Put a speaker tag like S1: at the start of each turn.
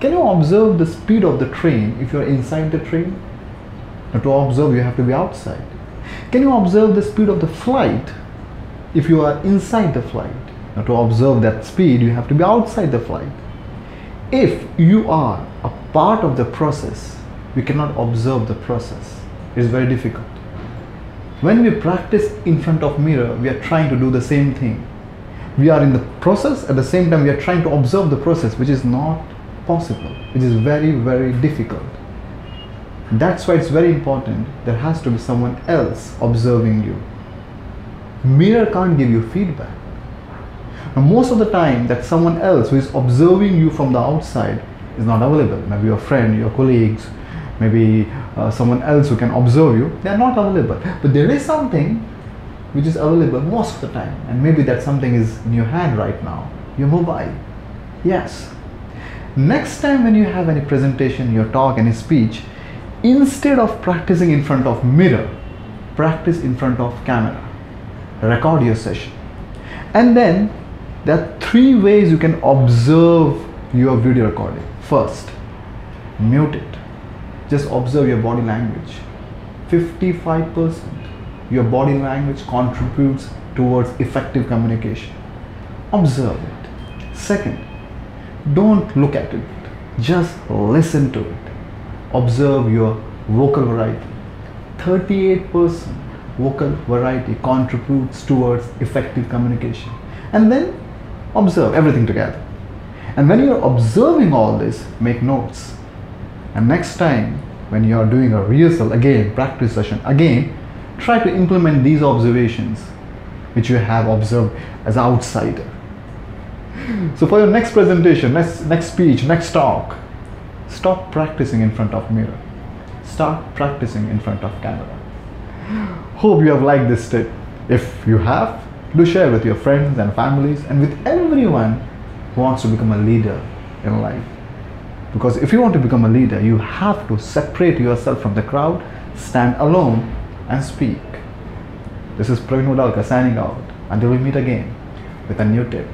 S1: Can you observe the speed of the train if you're inside the train? Now, to observe, you have to be outside. Can you observe the speed of the flight if you are inside the flight? Now, to observe that speed, you have to be outside the flight. If you are a part of the process, we cannot observe the process. It is very difficult. When we practice in front of mirror, we are trying to do the same thing. We are in the process at the same time we are trying to observe the process, which is not possible, which is very, very difficult. That's why it's very important there has to be someone else observing you. Mirror can't give you feedback. Now, most of the time, that someone else who is observing you from the outside is not available. Maybe your friend, your colleagues, maybe uh, someone else who can observe you, they are not available. But there is something which is available most of the time, and maybe that something is in your hand right now, your mobile. Yes. Next time when you have any presentation, your talk, any speech, instead of practicing in front of mirror, practice in front of camera. Record your session. And then there are three ways you can observe your video recording. First, mute it. Just observe your body language. 55% your body language contributes towards effective communication. Observe it. Second, don't look at it. Just listen to it. Observe your vocal variety. 38% vocal variety contributes towards effective communication. And then observe everything together. And when you're observing all this, make notes. And next time, when you are doing a rehearsal again, practice session again, try to implement these observations which you have observed as outsider. So for your next presentation, next, next speech, next talk, stop practicing in front of mirror. Start practicing in front of camera. Hope you have liked this tip. If you have, do share with your friends and families and with everyone who wants to become a leader in life. Because if you want to become a leader, you have to separate yourself from the crowd, stand alone, and speak. This is Praveen Udalka signing out until we meet again with a new tip.